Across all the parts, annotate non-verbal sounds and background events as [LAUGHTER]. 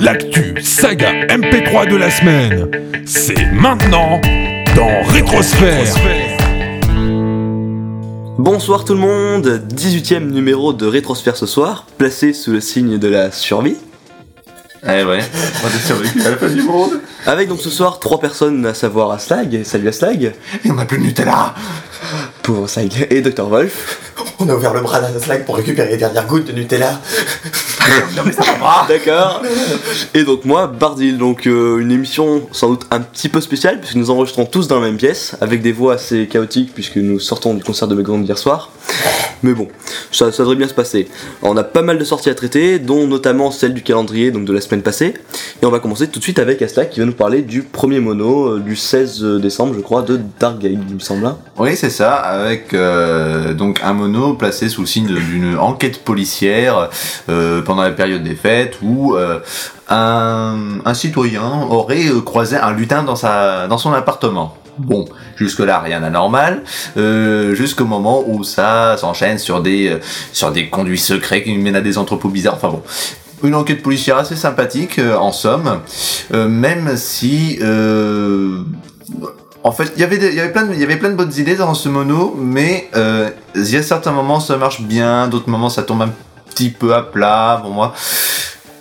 L'actu saga MP3 de la semaine, c'est maintenant dans Rétrosphère. Bonsoir tout le monde, 18ème numéro de Rétrosphère ce soir, placé sous le signe de la survie. Eh ouais, on a survécu à la fin du monde. Avec donc ce soir trois personnes, à savoir Aslag, salut Aslag, Et on n'a plus de Nutella. Pour Aslag et Dr Wolf. On a ouvert le bras d'Aslag pour récupérer les dernières gouttes de Nutella. Non mais ça va pas. [LAUGHS] D'accord. Et donc moi, Bardil, donc euh, une émission sans doute un petit peu spéciale puisque nous enregistrons tous dans la même pièce avec des voix assez chaotiques puisque nous sortons du concert de Megan hier soir. Mais bon, ça, ça devrait bien se passer. Alors, on a pas mal de sorties à traiter, dont notamment celle du calendrier donc de la semaine passée. Et on va commencer tout de suite avec Aslag qui va nous parler du premier mono euh, du 16 décembre, je crois, de Dark Gate, il me semble. hein. Oui c'est ça, avec euh, donc un mono placé sous le signe d'une enquête policière euh, pendant la période des fêtes où euh, un, citoyen aurait euh, croisé un lutin dans, sa, dans son appartement. Bon, jusque-là rien d'anormal, euh, jusqu'au moment où ça s'enchaîne sur des sur des conduits secrets qui mènent à des entrepôts bizarres. Enfin bon, une enquête policière assez sympathique en somme, même si en fait il y il avait plein de, il y avait plein de bonnes idées dans ce mono, mais il y a certains moments ça marche bien, d'autres moments ça tombe un petit peu à plat pour moi.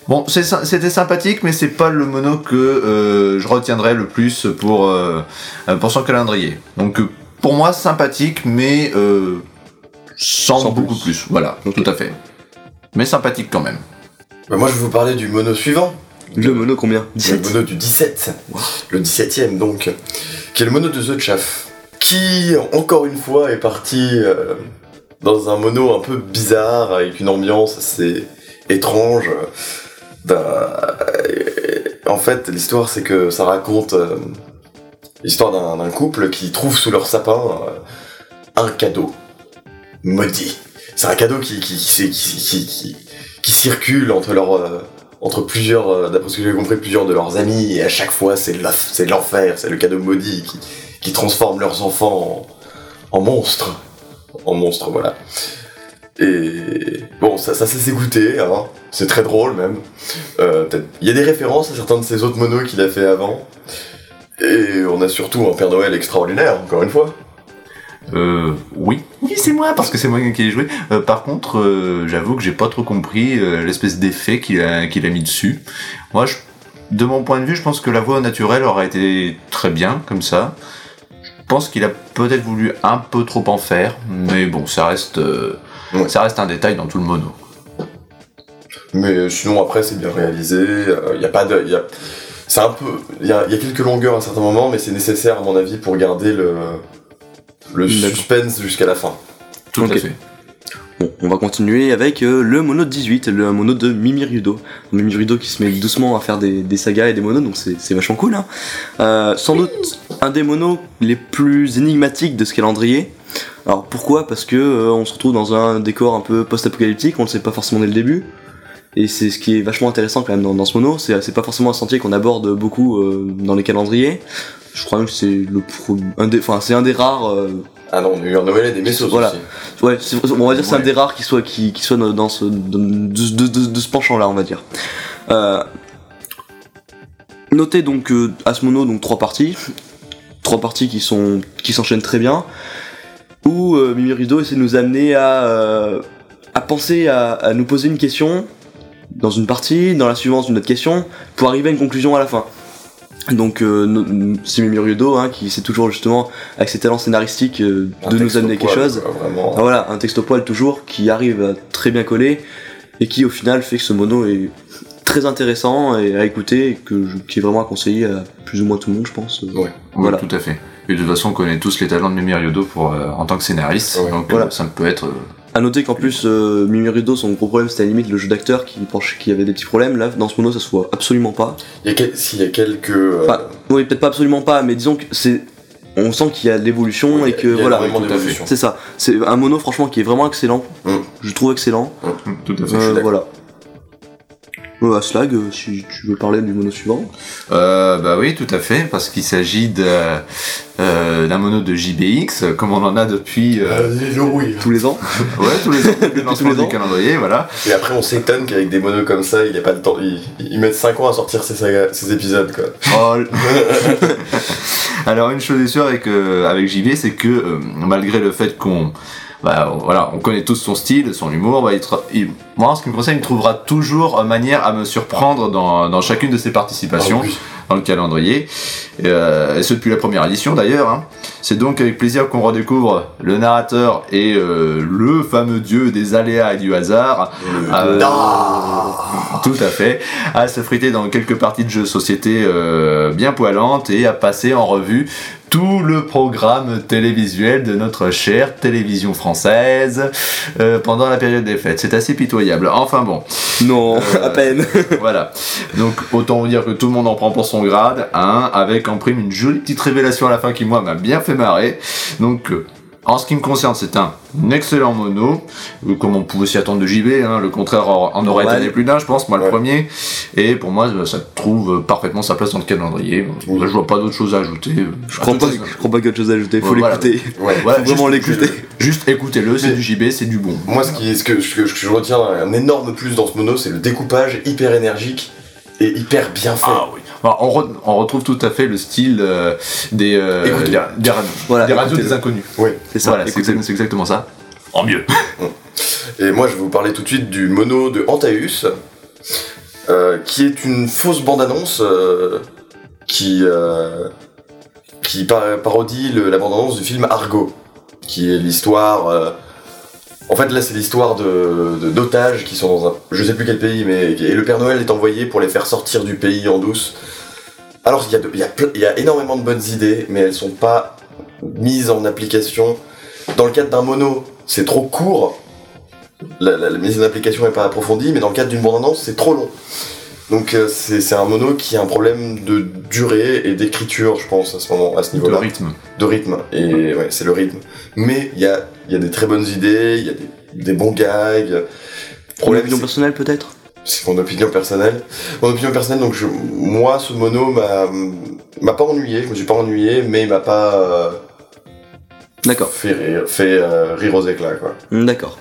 Bon, c'était sympathique, mais c'est pas le mono que euh, je retiendrai le plus pour, euh, euh, pour son calendrier. Donc, pour moi, sympathique, mais euh, sans, Sans beaucoup plus. plus. Voilà, tout à fait. Mais sympathique quand même. Bah, moi, je vais vous parler du mono suivant. Le mono combien? Le 17 mono du 17. Le 17ème, donc. Qui est le mono de The Chaff. Qui, encore une fois, est parti euh, dans un mono un peu bizarre, avec une ambiance assez étrange. d'un- En fait, l'histoire, c'est que ça raconte euh, l'histoire d'un couple qui trouve sous leur sapin euh, un cadeau maudit. C'est un cadeau qui, qui, qui, circule entre leurs euh, entre plusieurs, euh, d'après ce que j'ai compris, plusieurs de leurs amis, et à chaque fois c'est l'enfer, c'est le cadeau maudit qui, qui transforme leurs enfants en, en monstres. En monstres, voilà. Et bon, ça, ça s'est goûté, hein. c'est très drôle même. Euh, peut-être- Il y a des références à certains de ces autres monos qu'il a fait avant. Et on a surtout un Père Noël extraordinaire, encore une fois. Euh, oui. Oui, c'est moi, parce que c'est moi qui ai joué. Euh, par contre, euh, j'avoue que j'ai pas trop compris euh, l'espèce d'effet qu'il a, qu'il a mis dessus. Moi, je, de mon point de vue, je pense que la voix naturelle aurait été très bien, comme ça. Je pense qu'il a peut-être voulu un peu trop en faire, mais bon, ça reste, euh, Ouais. ça reste un détail dans tout le mono. Mais sinon, après, c'est bien réalisé. Il y a pas de. y a- C'est un peu. Il y a, y a quelques longueurs à certains moments, mais c'est nécessaire, à mon avis, pour garder le, le suspense jusqu'à la fin. Tout à fait. Bon, on va continuer avec euh, le mono de 18, le mono de Mimi Rudo. Mimi Rudo qui se met doucement à faire des, des sagas et des monos, donc c'est c'est vachement cool. Hein. Euh, sans doute un des monos les plus énigmatiques de ce calendrier. Alors pourquoi? Parce que euh, on se retrouve dans un décor un peu post-apocalyptique, on ne sait pas forcément dès le début. Et c'est ce qui est vachement intéressant quand même dans, dans ce mono, c'est pas forcément un sentier qu'on aborde beaucoup euh, dans les calendriers. Je crois même que c'est le un des, enfin c'est un des rares euh, Ah non, on a eu un Noël et des Messos Voilà. aussi. Ouais, on va dire que c'est un des rares qui soit qui, qui soit dans ce de, de, de- de ce penchant là, on va dire. Euh, notez donc euh, à ce mono donc trois parties, trois parties qui sont qui s'enchaînent très bien, où euh, Mimi Rideau essaie de nous amener à euh, à penser à, à nous poser une question dans une partie, dans la suivante une autre question, pour arriver à une conclusion à la fin. Donc euh, c'est Mimi Rideau hein, qui sait toujours justement avec ses talents scénaristiques euh, de nous amener quelque poil, chose. vraiment. Ah, voilà, un texte au poil toujours qui arrive à très bien coller et qui au final fait que ce mono est très intéressant et à écouter et que je- qui est vraiment à conseiller à plus ou moins tout le monde, je pense. Ouais. Oui, Voilà. tout à fait. Et de toute façon, on connaît tous les talents de Mimi Riodo pour, euh, en tant que scénariste, Ouais. donc Voilà. euh, ça peut être... euh, À noter qu'en plus, euh, Mimi Rudo, son gros problème c'était à la limite le jeu d'acteur qui, penche- qui avait des petits problèmes. Là, dans ce mono, ça se voit absolument pas. Il y a quel- y a quelques. euh, Enfin, oui, peut-être pas absolument pas, mais disons que c'est. On sent qu'il y a de l'évolution et que il y a voilà. C'est ça. C'est un mono, franchement, qui est vraiment excellent. Mm. Je trouve excellent. Tout à fait. Euh, voilà. Euh, Aslag, euh, si tu veux parler du mono suivant. Euh, bah oui, tout à fait, parce qu'il s'agit de, euh, d'un mono de JBX, comme on en a depuis euh, les. Tous les ans. [LAUGHS] ouais, tous les ans, [LAUGHS] depuis tous les du ans. calendrier, voilà. Et après, on s'étonne qu'avec des monos comme ça, il y a pas le temps. Ils, ils mettent 5 ans à sortir ces, sagas- ces épisodes, quoi. Oh, [LAUGHS] Alors une chose est sûre avec, euh, avec JB, c'est que euh, malgré le fait qu'on bah, voilà, on connaît tous son style, son humour, bah, il tra- il- moi en ce qui me concerne, il trouvera toujours une manière à me surprendre dans, dans chacune de ses participations. Dans le calendrier, et, euh, et ce depuis la première édition d'ailleurs. hein. C'est donc avec plaisir qu'on redécouvre le narrateur et euh, le fameux dieu des aléas et du hasard, euh, tout à fait, à se friter dans quelques parties de jeux société euh, bien poilantes et à passer en revue tout le programme télévisuel de notre chère télévision française euh, pendant la période des fêtes. C'est assez pitoyable. Enfin bon, Non, Euh, à peine. [LAUGHS] voilà. Donc autant vous dire que tout le monde en prend pour son grade, hein, avec en prime une jolie petite révélation à la fin qui moi m'a bien fait marrer. Donc euh, en ce qui me concerne, c'est un excellent mono, comme on pouvait s'y attendre de JB, hein, le contraire en aurait été plus d'un, je pense, moi le Ouais. premier. Et pour moi, ça trouve parfaitement sa place dans le calendrier. Oui. Là, je vois pas d'autres choses à ajouter. Je crois pas, je crois pas qu'il y a autre chose à ajouter. Faut Ouais, voilà. l'écouter. Ouais. Ouais, [LAUGHS] Faut vraiment l'écouter. Juste écoutez-le, c'est du JB, c'est du bon. Moi, ce, qui, ce, que, ce que je retiens un énorme plus dans ce mono, c'est le découpage hyper énergique et hyper bien fait. Ah oui. On, re- on retrouve tout à fait le style euh, des, euh, des, des- Voilà, des radios des inconnus. Oui. C'est ça. Voilà, c'est exact- exactement ça. En mieux. [LAUGHS] Et moi, je vais vous parler tout de suite du mono de Antaeus, qui est une fausse bande-annonce euh, qui, euh, qui par- parodie la bande-annonce du film Argo, qui est l'histoire. euh, en fait, là, c'est l'histoire de d'otages qui sont dans un. Je sais plus quel pays, mais. Et le Père Noël est envoyé pour les faire sortir du pays en douce. Alors, il y, a y, y a énormément de bonnes idées, mais elles sont pas mises en application. Dans le cadre d'un mono, c'est trop court, la, la- la mise en application n'est pas approfondie, mais dans le cadre d'une bande-annonce, c'est trop long. Donc euh, c'est un mono qui a un problème de durée et d'écriture, je pense, à ce moment, à ce De niveau-là. rythme. De rythme. Et ouais, c'est le rythme. Mais il y a, y a des très bonnes idées, il y a des, des bons gags. Problème, l'opinion c'est- personnelle, peut-être? C'est mon opinion personnelle. Mon opinion personnelle, donc je, moi, ce mono m'a pas ennuyé, je me suis pas ennuyé, mais il m'a pas euh, D'accord. fait rire, fait euh, rire aux éclats, quoi. D'accord.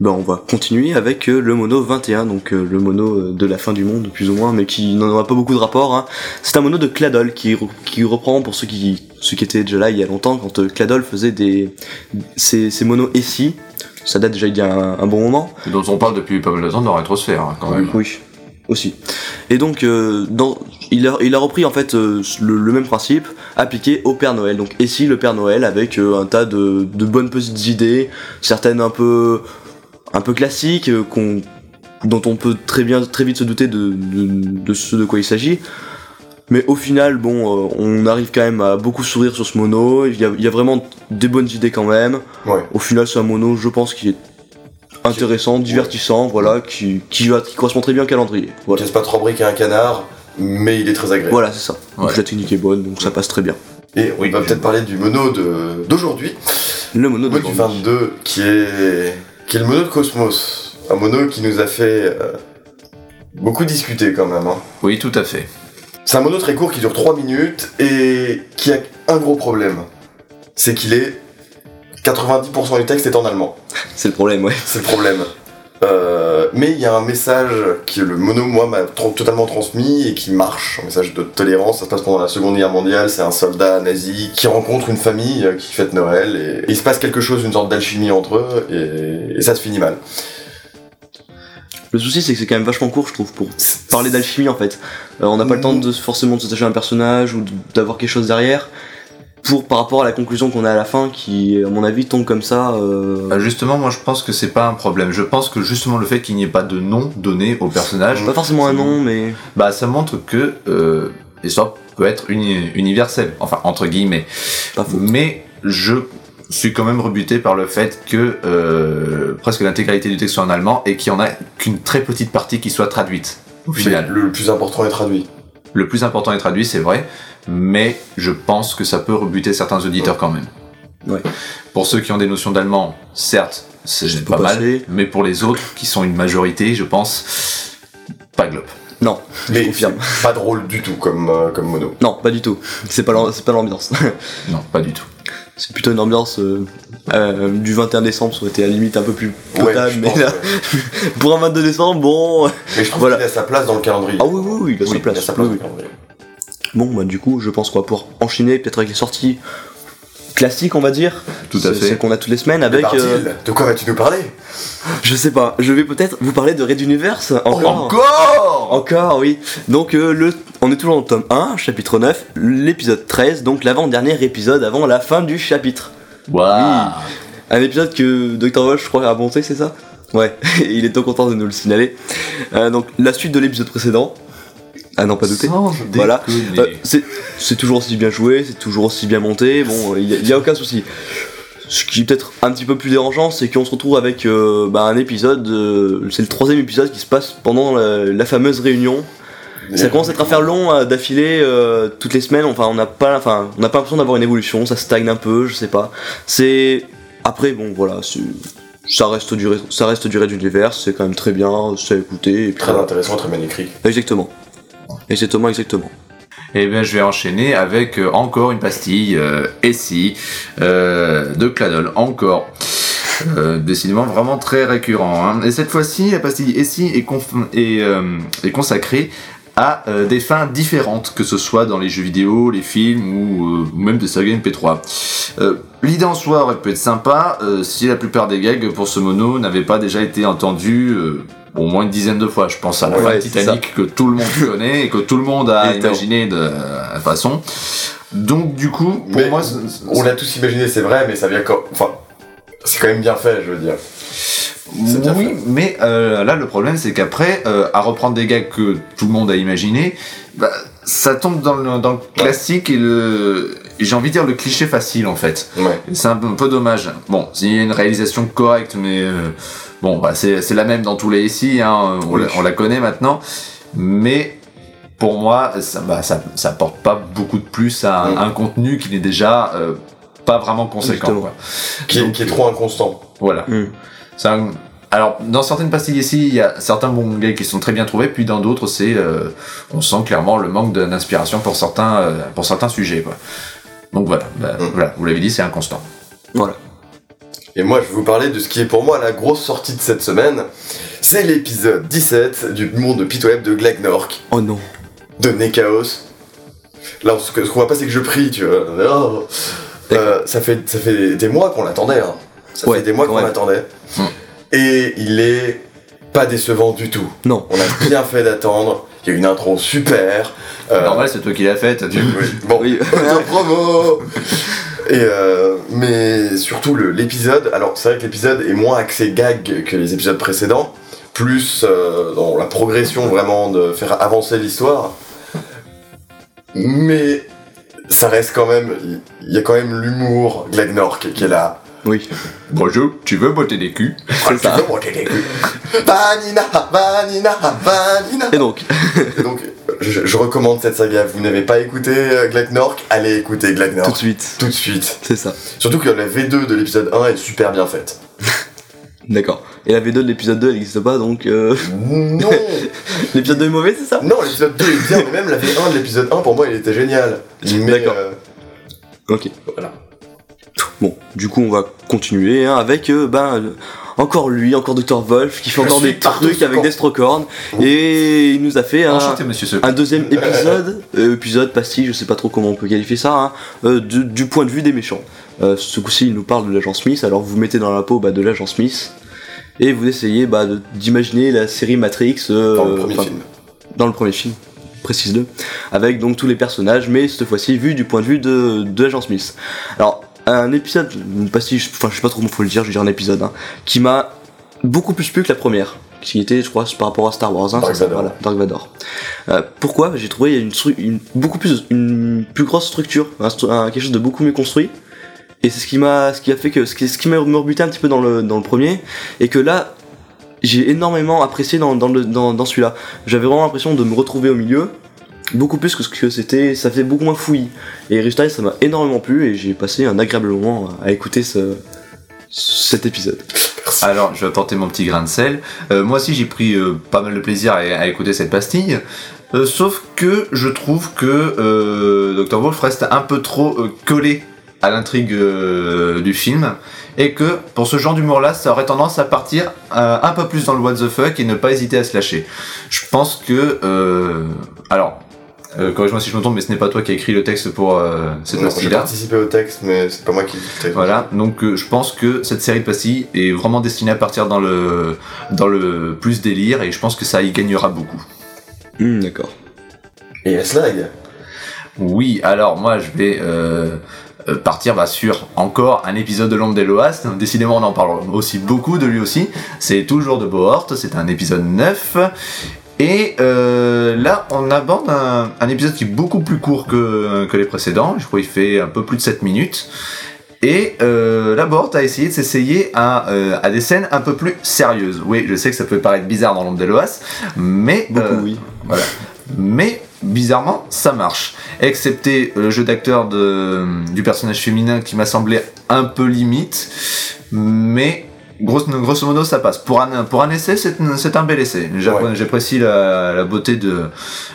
Ben, on va continuer avec euh, le mono 21, donc euh, le mono euh, de la fin du monde, plus ou moins, mais qui n'en aura pas beaucoup de rapport. hein. C'est un mono de Cladol qui, qui reprend, pour ceux qui, ceux qui étaient déjà là il y a longtemps, quand Cladol faisait des, ces, ces monos SI. Ça date déjà il y a un, un bon moment. Et dont on parle depuis pas mal de temps dans Rétrosphère, hein, quand même. Oui, aussi. Et donc, euh, dans, il, a, il a repris en fait euh, le, le même principe appliqué au Père Noël. Donc, ici le Père Noël avec euh, un tas de, de bonnes petites idées, certaines un peu, un peu classiques, euh, qu'on, dont on peut très bien, très vite se douter de, de, de ce de quoi il s'agit. Mais au final, bon, euh, on arrive quand même à beaucoup sourire sur ce mono. Il y a, il y a vraiment des bonnes idées quand même. Ouais. Au final, c'est un mono, je pense, qui est intéressant, divertissant, voilà, qui, qui, va, qui correspond très bien au calendrier. Il Voilà, casse pas trop briques à un canard, mais il est très agréable. voilà c'est ça. Donc la technique est bonne, donc ça passe très bien. Et on Oui, va peut-être parler du mono de- d'aujourd'hui, Le mono mono du 22, qui est, qui est le mono de Cosmos. Un mono qui nous a fait euh, beaucoup discuter quand même. hein. Oui, tout à fait. C'est un mono très court qui dure 3 minutes et qui a un gros problème. C'est qu'il est 90% du texte est en allemand. C'est le problème, ouais. C'est le problème. Euh, mais il y a un message que le mono, moi, m'a totalement transmis et qui marche. Un message de tolérance. Ça se passe pendant la Seconde Guerre mondiale. C'est un soldat nazi qui rencontre une famille euh, qui fête Noël et, et il se passe quelque chose, une sorte d'alchimie entre eux et, et ça se finit mal. Le souci, c'est que c'est quand même vachement court, je trouve, pour parler d'alchimie en fait. Euh, on n'a pas le temps de forcément de s'attacher à un personnage ou d'avoir quelque chose derrière. Pour par rapport à la conclusion qu'on a à la fin, qui, à mon avis, tombe comme ça. euh, Bah, justement, moi je pense que c'est pas un problème. Je pense que justement le fait qu'il n'y ait pas de nom donné au personnage, pas forcément un nom, mais. bah ça montre que euh, l'histoire peut être uni- universelle, enfin entre guillemets. Pas faux. Mais je suis quand même rebuté par le fait que euh, presque l'intégralité du texte soit en allemand et qu'il y en a qu'une très petite partie qui soit traduite au final. le plus important est traduit. Le plus important est traduit, c'est vrai, mais je pense que ça peut rebuter certains auditeurs quand même. Ouais. Pour ceux qui ont des notions d'allemand, certes, c'est pas mal, mais pour les autres, qui sont une majorité, je pense, Pas glop. Non, Mais confirme. pas drôle du tout comme, euh, comme mono. non, pas du tout. C'est pas l'am- c'est pas l'ambiance. Non, pas du tout. C'est plutôt une ambiance euh, euh, du 21 décembre, ça aurait été à la limite un peu plus potable, mais pense, là, ouais. [LAUGHS] pour un 22 décembre, bon. Mais je trouve Voilà. qu'il a sa place dans le calendrier. Ah oui, oui, oui, il a sa place. Il a sa place Oui, dans le calendrier. Bon, bah du coup, je pense qu'on va pouvoir enchaîner peut-être avec les sorties classiques, on va dire. Tout à C'est- fait. Celles qu'on a toutes les semaines avec. euh, De quoi vas-tu nous parler? Je sais pas, je vais peut-être vous parler de Red Universe encore. Encore Encore, oui. Donc, euh, le, on est toujours dans le tome 1, chapitre 9, l'épisode 13, donc l'avant-dernier épisode avant la fin du chapitre. Waouh Un épisode que Dr. Wolf, je crois, a monté, c'est ça? Ouais, [LAUGHS] il est tout content de nous le signaler. Euh, donc, la suite de l'épisode précédent. Ah non, pas douter. Sans Voilà. Euh, c'est toujours aussi bien joué, c'est toujours aussi bien monté, bon, il n'y a, aucun souci. Ce qui est peut-être un petit peu plus dérangeant, c'est qu'on se retrouve avec euh, bah, un épisode, euh, c'est le troisième épisode qui se passe pendant la, la fameuse réunion. Ça commence à être à faire long d'affilée toutes les semaines, enfin on n'a pas, enfin, on n'a pas l'impression d'avoir une évolution, ça stagne un peu, je sais pas. C'est. Après, bon voilà, c'est- ça reste du, ça reste du Red Universe, c'est quand même très bien, c'est à puis Très voilà. intéressant, très bien écrit. Exactement. Exactement, exactement. Et bien, je vais enchaîner avec euh, encore une pastille euh, Essie euh, de Cladol. Encore. Euh, décidément vraiment très récurrent. hein. Et cette fois-ci, la pastille est, euh, est consacrée à des fins différentes, que ce soit dans les jeux vidéo, les films ou, même des sagas MP3. Euh, L'idée en soi aurait pu être sympa si la plupart des gags pour ce mono n'avaient pas déjà été entendus au moins une dizaine de fois. Je pense à la Ouais, fin de c'est Titanic que tout le monde connaît et que tout le monde a imaginé de la façon. Donc du coup, pour Mais moi, On l'a tous imaginé, c'est vrai, mais ça vient quand. Enfin, c'est quand même bien fait, je veux dire. oui, mais euh, là le problème c'est qu'après, euh, à reprendre des gags que tout le monde a imaginé, bah, ça tombe dans le, dans le classique et le, j'ai envie de dire le cliché facile en fait. Ouais. C'est un peu, un peu dommage. Bon, s'il y a une réalisation correcte, mais euh, bon, bah, c'est c'est la même dans tous les ici, hein, on, la, on la connaît maintenant. Mais pour moi, ça, bah, ça, ça apporte pas beaucoup de plus à un, Mm. un contenu qui n'est déjà euh, pas vraiment conséquent. Quoi. Qui, est- Donc, qui est trop inconstant. Voilà. Un- Alors, dans certaines pastilles ici, il y a certains bons gags qui sont très bien trouvés, puis dans d'autres, c'est, euh, on sent clairement le manque d'inspiration pour certains, euh, pour certains sujets, quoi. Donc voilà, bah, Mm. voilà, vous l'avez dit, c'est inconstant. Voilà. Et moi, je vais vous parler de ce qui est pour moi la grosse sortie de cette semaine. C'est l'épisode 17 du monde pitoyable de Glagnork, Oh non. de Nekaos. Là, ce qu'on voit pas, c'est que je prie, tu vois. Oh. Euh, ça, fait, ça fait des mois qu'on l'attendait. Hein. Ça Ouais, fait des mois qu'on ouais. l'attendait. Mm. Et il est pas décevant du tout. Non. On a bien fait d'attendre. Il y a une intro super. Euh, Normal, c'est toi qui l'as faite. Tu... oui, Bon, Oui. promo [LAUGHS] Et euh, mais surtout l'épisode, alors c'est vrai que l'épisode est moins axé gag que les épisodes précédents, plus euh, dans la progression vraiment de faire avancer l'histoire. Mais ça reste quand même, il y a quand même l'humour Glagnork qui est là. Oui. Bonjour, tu veux botter des culs? Ça. Tu veux monter les couilles [LAUGHS] Vanina, Vanina, Vanina Et donc, Et donc, je, je recommande cette saga. Vous n'avez pas écouté euh, Glagnork Allez écouter Glagnork. tout de suite. Tout de suite. C'est ça. Surtout que la V2 de l'épisode 1 est super bien faite. [LAUGHS] D'accord. Et la V2 de l'épisode 2, elle n'existe pas, donc euh, Non [LAUGHS] l'épisode 2 est mauvais, c'est ça? Non, l'épisode 2 est bien, mais même la V1 de l'épisode 1, pour moi, il était génial. Mais, D'accord. euh, Ok. voilà. Bon, du coup, on va continuer hein, avec euh, ben euh, encore lui, encore Dr. Wolf, qui fait encore des trucs avec. Destrocorn, et il nous a fait un, deuxième épisode, euh, épisode pastille, je sais pas trop comment on peut qualifier ça, hein, euh, du, du point de vue des méchants. Euh, ce coup-ci, il nous parle de l'agent Smith, alors vous mettez dans la peau bah, de l'agent Smith, et vous essayez bah, d'imaginer la série Matrix euh, Dans le premier film. dans le premier film, précise-le, avec donc tous les personnages, mais cette fois-ci vu du point de vue de, de l'agent Smith. Alors, un épisode, une pastille, enfin je sais pas trop comment faut le dire, je vais dire un épisode, hein, qui m'a beaucoup plus plu que la première, qui était, je crois, par rapport à Star Wars, hein, Dark ça, Vador. voilà, Dark Vador. Euh, pourquoi? J'ai trouvé une, beaucoup plus, une plus grosse structure, un quelque chose de beaucoup mieux construit. Et c'est ce qui m'a, ce qui a fait que, ce qui, ce qui m'a rebuté un petit peu dans le, dans le premier, et que là, j'ai énormément apprécié dans, dans, le, dans, dans celui-là. J'avais vraiment l'impression de me retrouver au milieu, beaucoup plus que ce que c'était, ça fait beaucoup moins fouillis. Et résultat, ça m'a énormément plu et j'ai passé un agréable moment à écouter ce, cet épisode. Alors, je vais apporter mon petit grain de sel. Euh, moi aussi, j'ai pris euh, pas mal de plaisir à, à écouter cette pastille. Euh, sauf que je trouve que euh, Dr. Wolf reste un peu trop euh, collé à l'intrigue euh, du film. Et que pour ce genre d'humour-là, ça aurait tendance à partir euh, un peu plus dans le what the fuck et ne pas hésiter à se lâcher. Je pense que... euh, alors, euh, corrige-moi si je me trompe, mais ce n'est pas toi qui as écrit le texte pour euh, cette Non, J'ai pastille-là. participé au texte, mais c'est pas moi qui ai écrit le texte. Voilà, donc euh, je pense que cette série de pastilles est vraiment destinée à partir dans le, dans le plus délire et je pense que ça y gagnera beaucoup. Hmm, D'accord. Et la slag Oui, alors moi je vais partir bah, sur encore un épisode de l'ombre d'Eloast. Décidément, on en parle aussi beaucoup de lui aussi. C'est toujours de Bohort, c'est un épisode 9. Et euh, là, on aborde un, un épisode qui est beaucoup plus court que, que les précédents. Je crois qu'il fait un peu plus de 7 minutes. Et euh, la Bohort a essayé de s'essayer à, euh, à des scènes un peu plus sérieuses. Oui, je sais que ça peut paraître bizarre dans l'ombre d'Eloas, mais Beaucoup, euh, oui. voilà. Mais bizarrement, ça marche. Excepté le jeu d'acteur du personnage féminin qui m'a semblé un peu limite. Mais grosso, grosso modo, ça passe. Pour un, pour un essai, c'est c'est un bel essai. Ouais. J'apprécie la, la beauté de,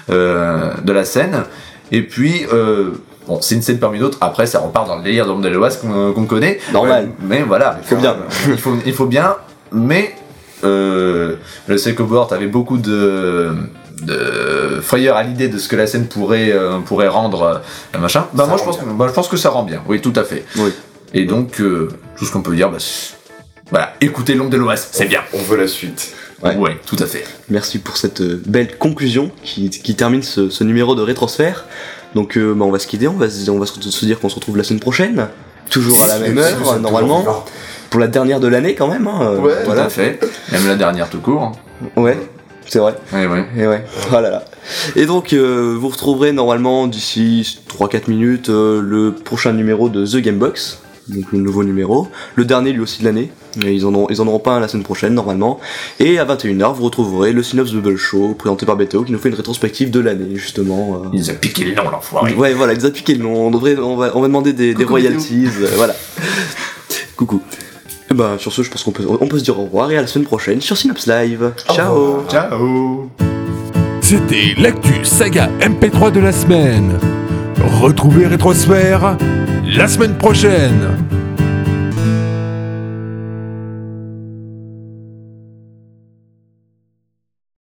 euh, de la scène. Et puis, euh, bon, c'est une scène parmi d'autres. Après, ça repart dans le délire d'Homme de l'Oise qu'on qu'on connaît. Normal. Mais voilà. Faut bien. il, faut, il faut bien. Mais euh, je sais que Bort avait beaucoup de, de frayeur à l'idée de ce que la scène pourrait, euh, pourrait rendre euh, machin. Bah Ça moi je rend pense, que- bah, je pense que ça rend bien. Oui, tout à fait. Oui. Et donc euh, tout ce qu'on peut dire, bah, voilà, écoutez l'ombre de l'Oise, c'est bien. On veut la suite. Ouais. Ouais. tout à fait. Merci pour cette euh, belle conclusion qui, qui termine ce, ce numéro de Rétrosphère. Donc euh, bah, on va se quitter, on va, se- on va se se dire qu'on se retrouve la semaine prochaine. Toujours à la même heure, normalement. Pour la dernière de l'année quand même. Hein. Ouais. Tout à fait. Même la dernière tout court. Ouais, c'est vrai. Ouais, ouais. Et ouais, oh là là. Et donc, euh, vous retrouverez normalement d'ici 3-4 minutes euh, le prochain numéro de The Gamebox. Donc le nouveau numéro. Le dernier lui aussi de l'année. Et Ils en, ont, ils en auront pas un la semaine prochaine normalement. Et à 21h, vous retrouverez le Synops Bubble Show présenté par BTO qui nous fait une rétrospective de l'année justement. euh. Il nous a piqué le nom, l'enfoiré. Ouais, voilà, ils ont piqué le nom. On, devrait, on, va, on va demander des, royalties. euh, voilà. [LAUGHS] Coucou. Et bah, sur ce, je pense qu'on peut, on peut se dire au revoir et à la semaine prochaine sur Synops Live. Ciao! Ciao. C'était l'actu saga MP3 de la semaine. Retrouvez Rétrosphère la semaine prochaine.